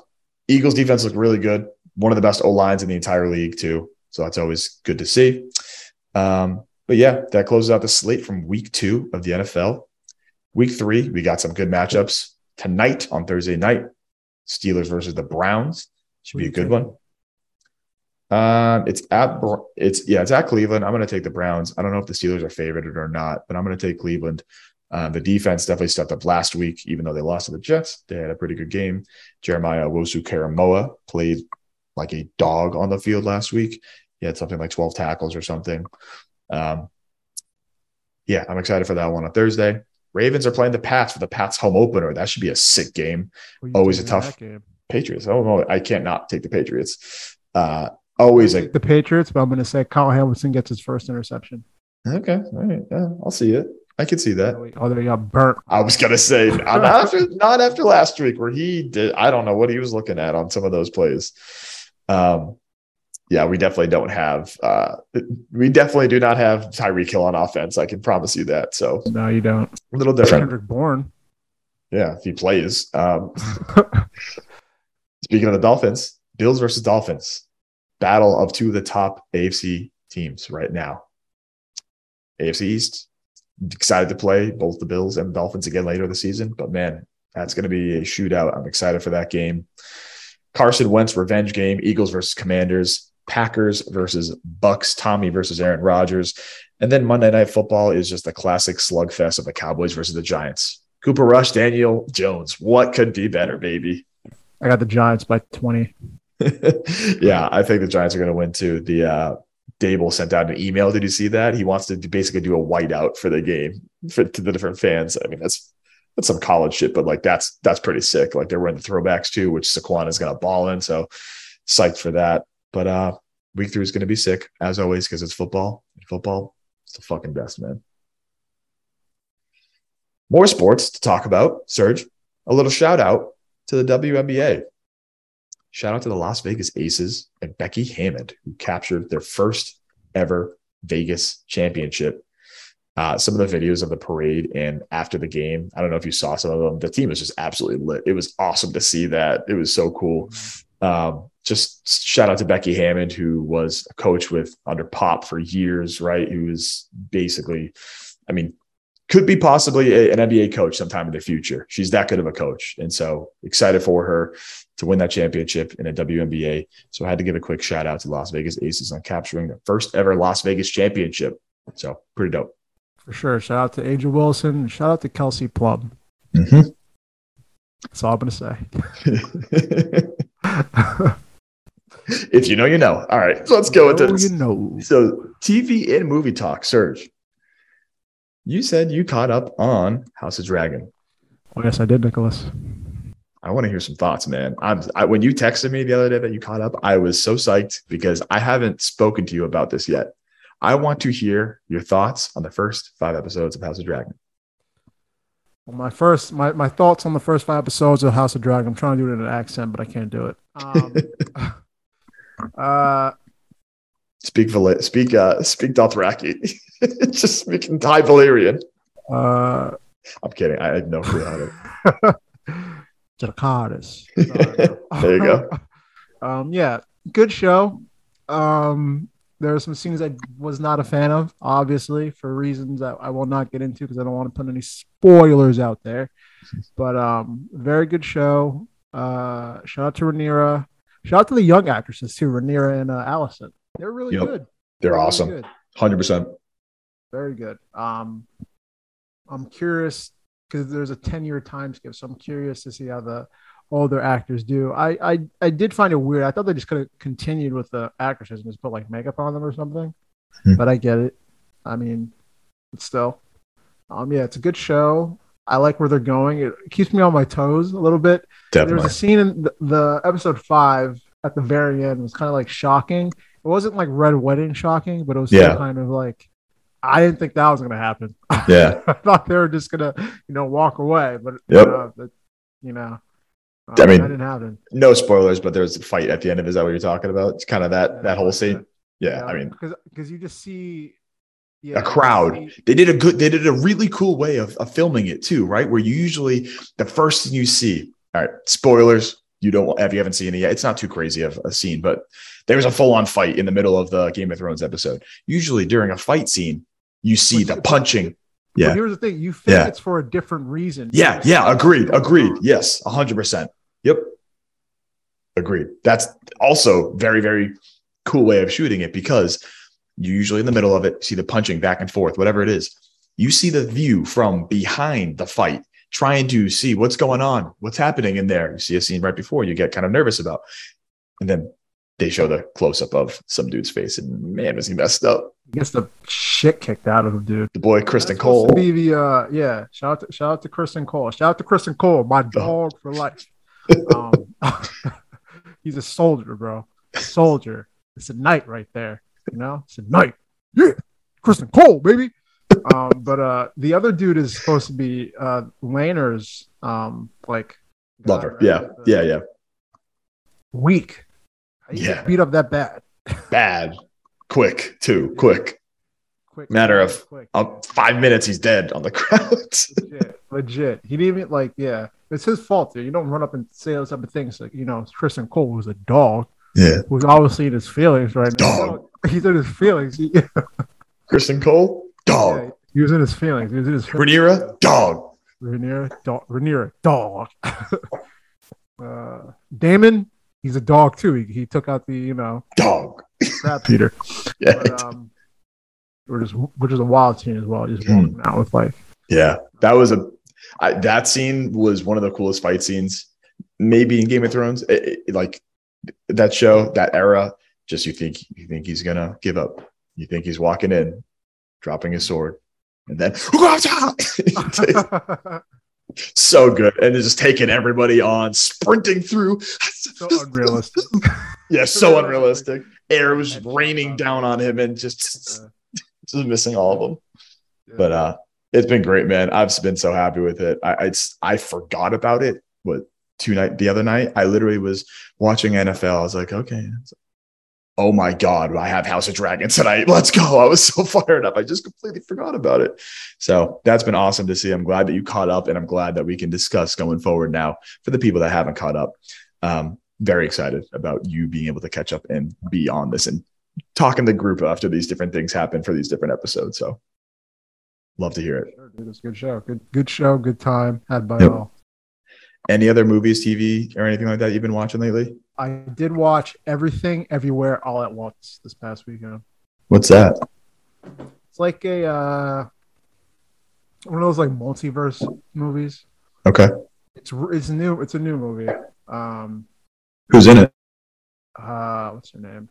Eagles defense looked really good. One of the best O lines in the entire league too. So that's always good to see. Um, but yeah, that closes out the slate from week two of the NFL. Week three, we got some good matchups tonight on Thursday night. Steelers versus the Browns should be a good one. Um, it's at it's yeah, it's at Cleveland. I'm going to take the Browns. I don't know if the Steelers are favored or not, but I'm going to take Cleveland. Um, the defense definitely stepped up last week, even though they lost to the Jets. They had a pretty good game. Jeremiah Owusu-Koramoah played like a dog on the field last week. He had something like 12 tackles or something. Um, yeah, I'm excited for that one on Thursday. Ravens are playing the Pats for the Pats home opener. That should be a sick game. Always a tough game. Patriots. Oh no, I can't not take the Patriots. Uh, always like the Patriots, but I'm going to say Kyle Hamilton gets his first interception. Okay, all right, yeah, I'll see it. I can see that. Although he got burnt. I was gonna say not *laughs* after not after last week where he did. I don't know what he was looking at on some of those plays. Um, yeah, we definitely don't have. Uh, we definitely do not have Tyreek Hill on offense. I can promise you that. So no, you don't. A little different. Kendrick Bourne. Yeah, if he plays. Um, *laughs* speaking of the Dolphins, Bills versus Dolphins, battle of two of the top AFC teams right now. AFC East, excited to play both the Bills and the Dolphins again later this season. But man, that's going to be a shootout. I'm excited for that game. Carson Wentz revenge game, Eagles versus Commanders. Packers versus Bucs, Tommy versus Aaron Rodgers. And then Monday Night Football is just a classic slugfest of the Cowboys versus the Giants. Cooper Rush, Daniel Jones. What could be better, baby? I got the Giants by 20. *laughs* yeah, I think the Giants are going to win too. The uh, Daboll sent out an email. Did you see that? He wants to basically do a whiteout for the game for to the different fans. I mean, that's that's some college shit, but like that's that's pretty sick. Like they're wearing the throwbacks too, which Saquon is going to ball in. So psyched for that. But uh, week three is going to be sick as always because it's football. Football, it's the fucking best, man. More sports to talk about. Serge, a little shout out to the WNBA. Shout out to the Las Vegas Aces and Becky Hammon, who captured their first ever Vegas championship. uh, some of the videos of the parade and after the game. I don't know if you saw some of them. The team was just absolutely lit. It was awesome to see that. It was so cool. Um, just shout out to Becky Hammon, who was a coach with under Pop for years, right? Who is basically, I mean, could be possibly a, an NBA coach sometime in the future. She's that good of a coach. And so excited for her to win that championship in a WNBA. So I had to give a quick shout out to Las Vegas Aces on capturing the first ever Las Vegas championship. So pretty dope. For sure. Shout out to A'ja Wilson. Shout out to Kelsey Plum. Mm-hmm. That's all I'm going to say. *laughs* *laughs* *laughs* if you know, you know. All right. So let's go with this. You know. So TV and movie talk, Serge. You said you caught up on House of Dragon. Oh, yes, I did, Nicholas. I want to hear some thoughts, man. I'm I, when you texted me the other day that you caught up, I was so psyched because I haven't spoken to you about this yet. I want to hear your thoughts on the first five episodes of House of Dragon. Well, my first, my, my thoughts on the first five episodes of House of Dragon. I'm trying to do it in an accent, but I can't do it. Um, *laughs* uh, speak Val- speak uh, speak Dothraki. *laughs* Just speaking High Valyrian. Uh, I'm kidding. I had no clue how to. *laughs* Dracarys. *laughs* there you go. um, yeah, good show. Um, there are some scenes I was not a fan of, obviously, for reasons that I will not get into because I don't want to put any spoilers out there. But um, very good show. Uh, shout out to Rhaenyra. Shout out to the young actresses too, Rhaenyra and uh, Alicent. They're really Yep. good. They're awesome. Hundred percent. Very good. Um, I'm curious because there's a 10 year time skip, so I'm curious to see how the older actors do. I I, I did find it weird. I thought they just could have continued with the actresses and just put like makeup on them or something. Hmm. But I get it. I mean, still, um, yeah, it's a good show. I like where they're going. It keeps me on my toes a little bit. There was a scene in the, the episode five at the very end was kind of like shocking. It wasn't like Red Wedding shocking, but it was Yeah. kind of like I didn't think that was gonna happen. *laughs* Yeah. I thought they were just gonna, you know, walk away, but Yep. uh, that, you know, uh, I mean- that didn't happen. No spoilers, but there's a fight at the end of. it. Is that what you're talking about? It's kind of that that whole scene. Yeah. I mean, because because you just see yeah, a crowd. They did a good. They did a really cool way of, of filming it too, right? Where you usually the first thing you see. All right, spoilers. You don't if you haven't seen it yet. It's not too crazy of a scene, but there was a full on fight in the middle of the Game of Thrones episode. Usually during a fight scene, you see the punching. but Yeah. here's the thing: you think Yeah. it's for a different reason. Yeah, yeah, agreed, agreed. Yes, hundred percent. Yep, agreed. That's also very, very cool way of shooting it because you usually in the middle of it see the punching back and forth, whatever it is. You see the view from behind the fight, trying to see what's going on, what's happening in there. You see a scene right before you get kind of nervous about, and then they show the close up of some dude's face, and man, was he messed up. He gets the shit kicked out of him, dude. The boy Criston Cole. Be the uh, yeah. Shout out to shout out to Criston Cole. Shout out to Criston Cole, my dog for *laughs* life. Um, *laughs* he's a soldier, bro. Soldier. It's a knight right there. You know, it's a knight. Yeah, Criston Cole, baby. um, but uh, the other dude is supposed to be uh, Laenor's um, like Lover. right? Yeah, The- yeah, yeah. Weak. Yeah. beat up that bad. Bad, quick too, quick. Quick. Matter of- quick. Uh, five minutes, he's dead on the *laughs* ground. legit, legit. He didn't even like, yeah, it's his fault. Dude. You don't run up and say those type of things. Like, you know, Criston Cole was a dog yeah. who's obviously in his feelings right now. Dog. *laughs* He's in his feelings. He, *laughs* Criston Cole, dog. yeah, he was in his feelings. He was in his Rhaenyra, dog. Rhaenyra, dog. Rhaenyra, dog. *laughs* uh, Daemon, he's a dog too. He, he took out the, you know, Dog. crap Peter. Yeah. But, um, which is which is a wild scene as well. Just walking out with like Yeah. That was a, I, that scene was one of the coolest fight scenes, maybe in Game of Thrones. It- it- like that show, that era, just you think, you think he's going to give up. You think he's walking in, dropping his sword, and then *laughs* so good. And just taking everybody on, sprinting through. so unrealistic. *laughs* Yeah, so unrealistic. Air was raining down on him and just, just missing all of them. But uh, it's been great, man. I've been so happy with it. I it's, I forgot about it. What two night the other night? I literally was watching NFL. I was like, okay, oh my God, I have House of Dragons tonight. *laughs* Let's go. I was so *laughs* fired up. I just completely forgot about it. So that's been awesome to see. I'm glad that you caught up and I'm glad that we can discuss going forward now for the people that haven't caught up. Um, very excited about you being able to catch up and be on this and talking the group after these different things happen for these different episodes. So love to hear it. Sure, dude, it's a good show. Good, good show. Good time had by yep. all. Any other movies, TV, or anything like that you've been watching lately? I did watch Everything Everywhere All at Once this past weekend. What's that? It's like a uh, one of those like multiverse movies. Okay. It's it's new. It's a new movie. Um, Who's in it? Uh, what's her name?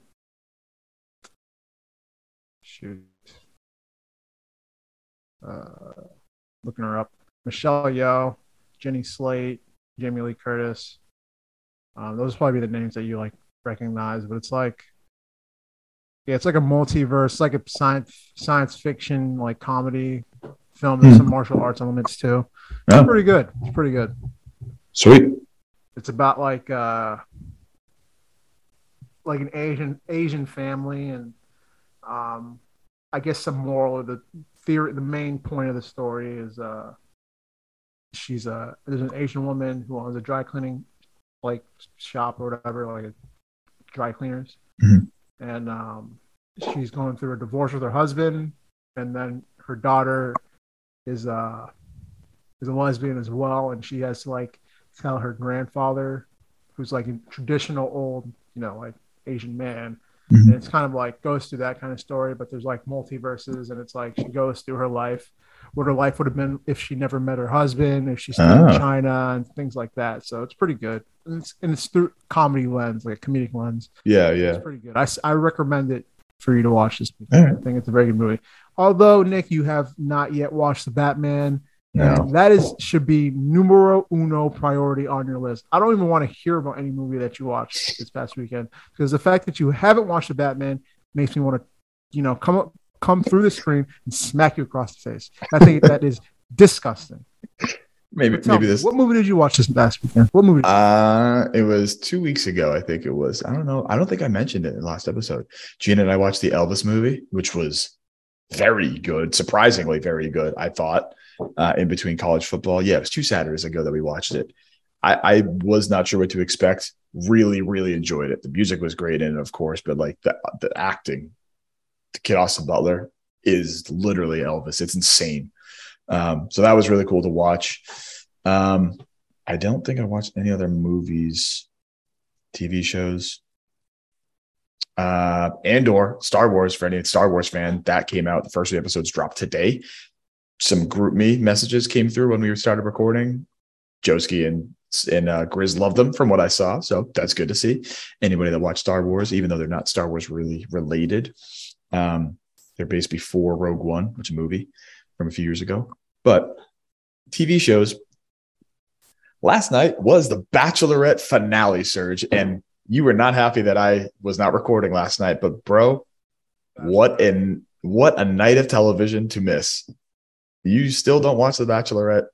Shoot. Uh, looking her up. Michelle Yeoh, Jenny Slate, Jamie Lee Curtis. Um, those probably be the names that you like recognize, but it's like, yeah, it's like a multiverse, like a science science fiction like comedy film. There's mm. some martial arts elements too. It's pretty good. It's pretty good. Sweet. It's about like uh like an Asian Asian family and um I guess some moral of the theory the main point of the story is uh she's a there's an Asian woman who owns a dry cleaning like shop or whatever, like dry cleaners, mm-hmm. and um, she's going through a divorce with her husband, and then her daughter is uh is a lesbian as well, and she has to like tell her grandfather, who's like a traditional old, you know, like Asian man. Mm-hmm. And it's kind of like goes through that kind of story, but there's like multiverses, and it's like she goes through her life what her life would have been if she never met her husband, if she stayed oh. in China, and things like that. So it's pretty good. And it's, and it's through comedy lens, like a comedic lens. Yeah, yeah. It's pretty good. I, I recommend it for you to watch this. Right. I think it's a very good movie. Although, Nick, you have not yet watched The Batman. No. that is should be numero uno priority on your list. I don't even want to hear about any movie that you watched this past weekend because the fact that you haven't watched The Batman makes me want to, you know, come up come through the screen and smack you across the face. I think that is disgusting. Maybe maybe me, this. What movie did you watch this past weekend? What movie? Uh, it was two weeks ago. I think it was. I don't know. I don't think I mentioned it in the last episode. Gina and I watched the Elvis movie, which was very good, surprisingly very good. I thought uh, in between college football. Yeah, it was two Saturdays ago that we watched it. I, I was not sure what to expect. Really, really enjoyed it. The music was great in it, of course, but like the the acting the Kid Austin Butler is literally Elvis. It's insane. Um, so that was really cool to watch. Um, I don't think I watched any other movies, TV shows. Uh, Andor, Star Wars, for any Star Wars fan, that came out. The first three episodes dropped today. Some GroupMe messages came through when we started recording. Joski and and uh, Grizz loved them from what I saw, so that's good to see. Anybody that watched Star Wars, even though they're not Star Wars really related, um, they're based before Rogue One, which is a movie from a few years ago. But TV shows. Last night was the Bachelorette finale, Serge, and you were not happy that I was not recording last night. But bro, what an what a night of television to miss. You still don't watch The Bachelorette.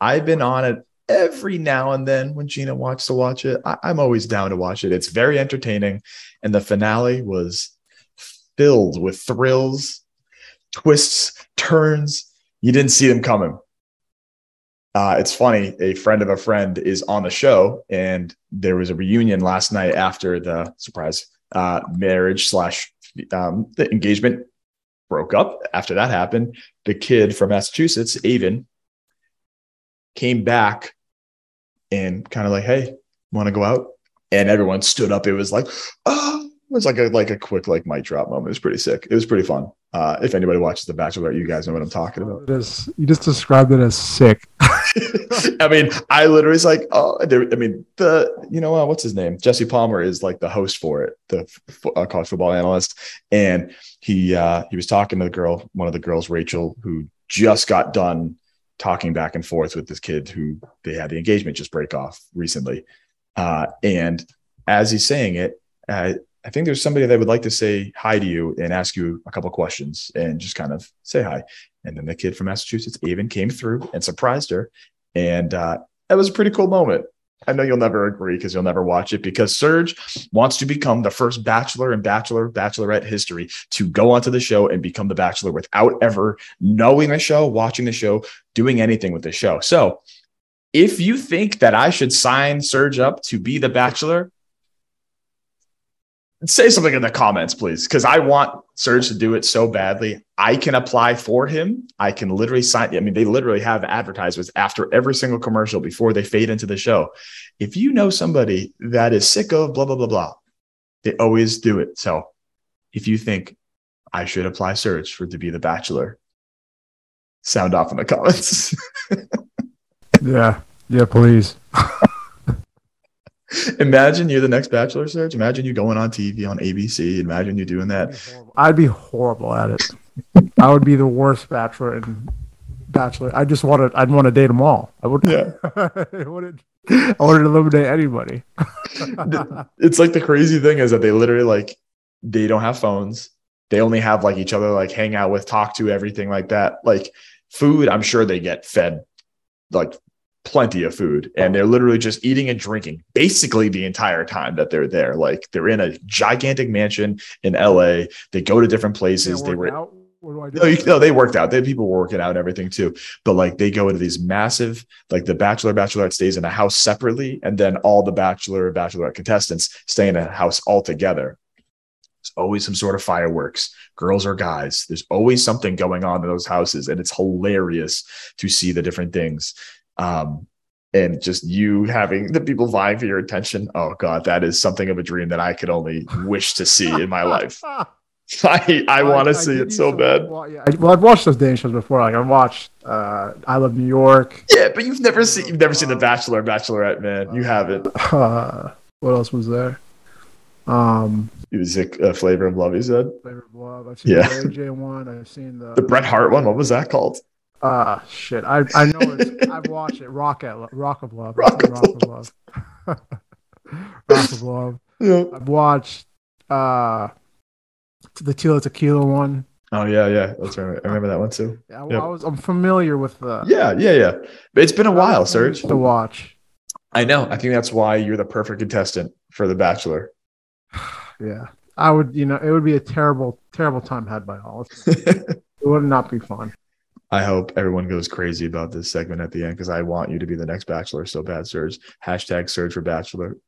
I've been on it every now and then when Gina wants to watch it. I, am always down to watch it. It's very entertaining. And the finale was filled with thrills, twists, turns. You didn't see them coming. Uh, it's funny. A friend of a friend is on the show, and there was a reunion last night after the surprise uh, marriage slash um, the engagement broke up. After that happened, the kid from Massachusetts, Aven, came back and kind of like, "Hey, want to go out?" And everyone stood up. It was like, "Oh, it was like a like a quick like mic drop moment. It was pretty sick. It was pretty fun. Uh, if anybody watches The Bachelor, you guys know what I'm talking about. It is, you just described it as sick. *laughs* I mean, I literally was like, oh, I mean, the you know uh, what's his name? Jesse Palmer is like the host for it, the uh, college football analyst, and he uh, he was talking to the girl, one of the girls, Rachel, who just got done talking back and forth with this kid who they had the engagement just break off recently, uh, and as he's saying it. Uh, I think there's somebody that would like to say hi to you and ask you a couple questions and just kind of say hi. And then the kid from Massachusetts even came through and surprised her. And uh, that was a pretty cool moment. I know you'll never agree because you'll never watch it because Serge wants to become the first bachelor in bachelor bachelorette history to go onto the show and become the bachelor without ever knowing the show, watching the show, doing anything with the show. So, if you think that I should sign Serge up to be the bachelor, say something in the comments, please, because I want Serge to do it so badly. I can apply for him. I can literally sign. I mean, they literally have advertisements after every single commercial before they fade into the show. If you know somebody that is sick of blah, blah, blah, blah, they always do it. So if you think I should apply Serge for to be the bachelor, sound off in the comments. *laughs* yeah. Yeah, please. *laughs* *laughs* Imagine you're the next Bachelor Serge. Imagine you going on TV on ABC. Imagine you doing that. I'd be horrible at it. *laughs* I would be the worst Bachelor and Bachelor. I just want to. I'd want to date them all. I would. Yeah. *laughs* I wouldn't. I wouldn't eliminate anybody. it's like the crazy thing is that they literally like they don't have phones. They only have like each other like hang out with, talk to, everything like that. Like food, I'm sure they get fed like plenty of food and they're literally just eating and drinking basically the entire time that they're there like they're in a gigantic mansion in LA they go to different places they were out? What do I do? no, you, no, they worked out. They people working out and everything too. But like they go into these massive, like the bachelor, bachelorette stays in a house separately, and then all the bachelor, bachelorette contestants stay in a house all together. There's always some sort of fireworks, girls or guys. There's always something going on in those houses, and it's hilarious to see the different things. Um, and just you having the people vying for your attention. Oh God, that is something of a dream that I could only wish to see in my life. *laughs* I I want to see it so bad. Well, yeah, I, well, I've watched those dating shows before. Like I've watched uh, I Love New York. Yeah, but you've never seen you've never seen The Bachelor, Bachelorette, man. You haven't. Uh, *laughs* what else was there? Um, Music, uh, Flavor of Love. You said Flavor of Love. I've seen Yeah. the AJ one. I've seen the the Bret Hart one. What was that called? Uh shit. I I know it's I've *laughs* watched it. Rock at Rock of Love. Rock of Rock of Love. *laughs* Rock of Love. Yeah. I've watched uh the Tila Tequila one. Oh yeah, yeah. That's right. I remember that one too. I, Yep. I was I'm familiar with the Yeah, yeah, yeah. But it's been a while, Serge. to watch. I know. I think that's why you're the perfect contestant for The Bachelor. *sighs* Yeah. I would, you know, it would be a terrible, terrible time had by all. *laughs* It would not be fun. I hope everyone goes crazy about this segment at the end because I want you to be the next Bachelor so bad, Serge. Hashtag Serge for Bachelor.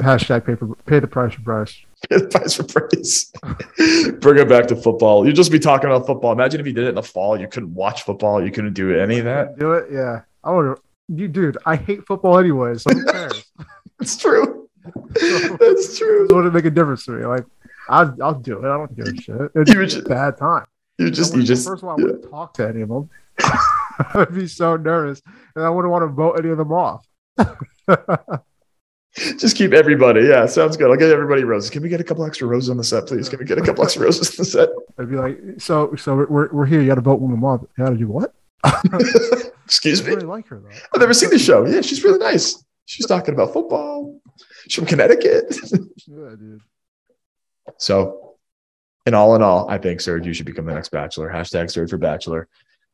Hashtag pay, for, pay the price for Bryce. *laughs* Pay the price for praise. *laughs* Bring it back to football. You'd just be talking about football. Imagine if you did it in the fall. You couldn't watch football. You couldn't do any of that. Do it? Yeah. I would. You, dude, I hate football anyway, so who cares? *laughs* It's true. That's true. it wouldn't make a difference to me. Like, I'll, I'll do it. I don't give a shit. It's would a bad time. You just, you just, first of all, I yeah. wouldn't talk to any of them. *laughs* I'd be so nervous, and I wouldn't want to vote any of them off. *laughs* just keep everybody. Yeah, sounds good. I'll get everybody roses. Can we get a couple extra roses on the set, please? Can we get a couple extra roses on the set? *laughs* I'd be like, so, so we're, we're here. You got to vote one of them off. You got to do what? Excuse me. I really like her though. I've never seen the show. Yeah, she's really nice. She's talking about football. She's from Connecticut. Yeah, dude. so, in all in all, I think Serge, you should become the next Bachelor. Hashtag Serge for Bachelor.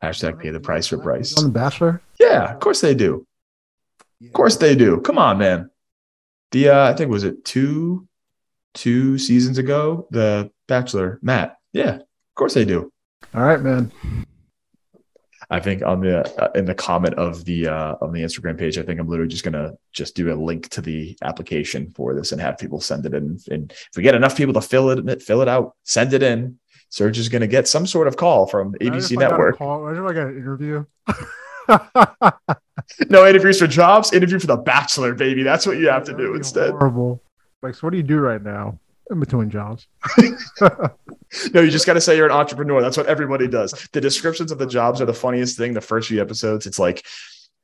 Hashtag pay the price for Bryce. On the Bachelor. Yeah, of course they do. Of course they do. Come on, man. The uh, I think was it two, two seasons ago. The Bachelor, Matt. Yeah, of course they do. All right, man. I think on the uh, in the comment of the uh, on the Instagram page, I think I'm literally just gonna just do a link to the application for this and have people send it in. And if we get enough people to fill it fill it out, send it in. Serge is gonna get some sort of call from ABC Network. call- Imagine if I got an interview. *laughs* No interviews for jobs, interview for the Bachelor, baby. That's what you have to do instead. Horrible. Like, so what do you do right now in between jobs? *laughs* *laughs* No, you just got to say you're an entrepreneur. That's what everybody does. The descriptions of the jobs are the funniest thing. The first few episodes, it's like,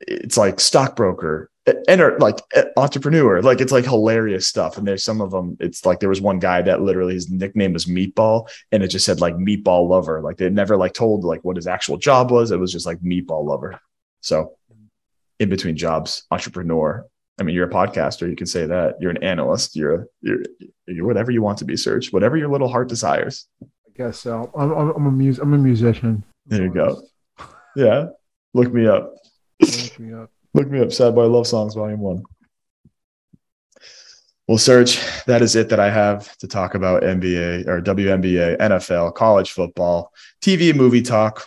it's like stockbroker, enter like entrepreneur. Like it's like hilarious stuff. And there's some of them. It's like there was one guy that literally his nickname was Meatball, and it just said like Meatball Lover. Like they never like told like what his actual job was. It was just like Meatball Lover. So, in between jobs, entrepreneur. I mean, you're a podcaster. You can say that. You're an analyst. You're a, you're you're whatever you want to be. Serge whatever your little heart desires. I guess so. I'm, I'm, I'm a mus- I'm a musician. There you go. Yeah. Look me up. Look me up. *laughs* Look me up. Sad Boy Love Songs, Volume One. Well, Serge, that is it that I have to talk about NBA or WNBA, NFL, college football, TV, movie talk.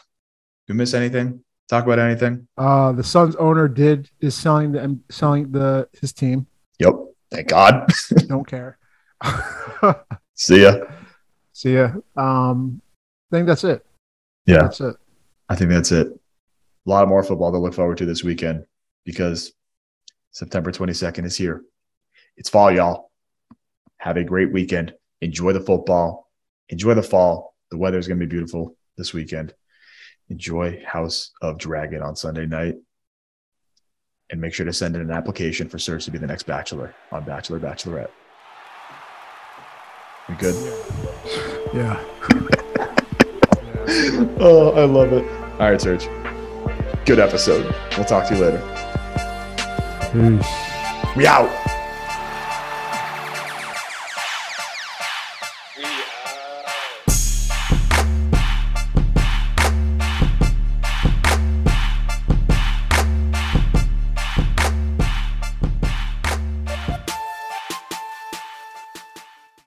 You miss anything? Talk about anything? Uh, the Suns owner did is selling the selling the his team. Yep. Thank God. *laughs* Don't care. *laughs* See ya. See ya. Um, I think that's it. Yeah, That's it. I think that's it. A lot more football to look forward to this weekend because September 22nd is here. It's fall, y'all. Have a great weekend. Enjoy the football. Enjoy the fall. The weather is going to be beautiful this weekend. Enjoy House of Dragon on Sunday night. And make sure to send in an application for Serge to be the next Bachelor on Bachelor Bachelorette. We good? *sighs* Yeah. *laughs* Oh, I love it. All right, Serge. Good episode. We'll talk to you later. Peace. We out.